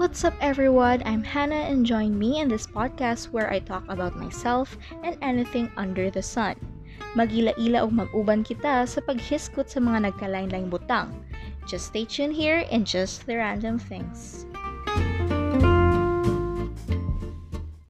What's up, everyone? I'm Hannah, and join me in this podcast where I talk about myself and anything under the sun. Magila-ila o mag-uban kita sa paghiskot sa mga nagkalain-laing butang. Just stay tuned here and just the random things.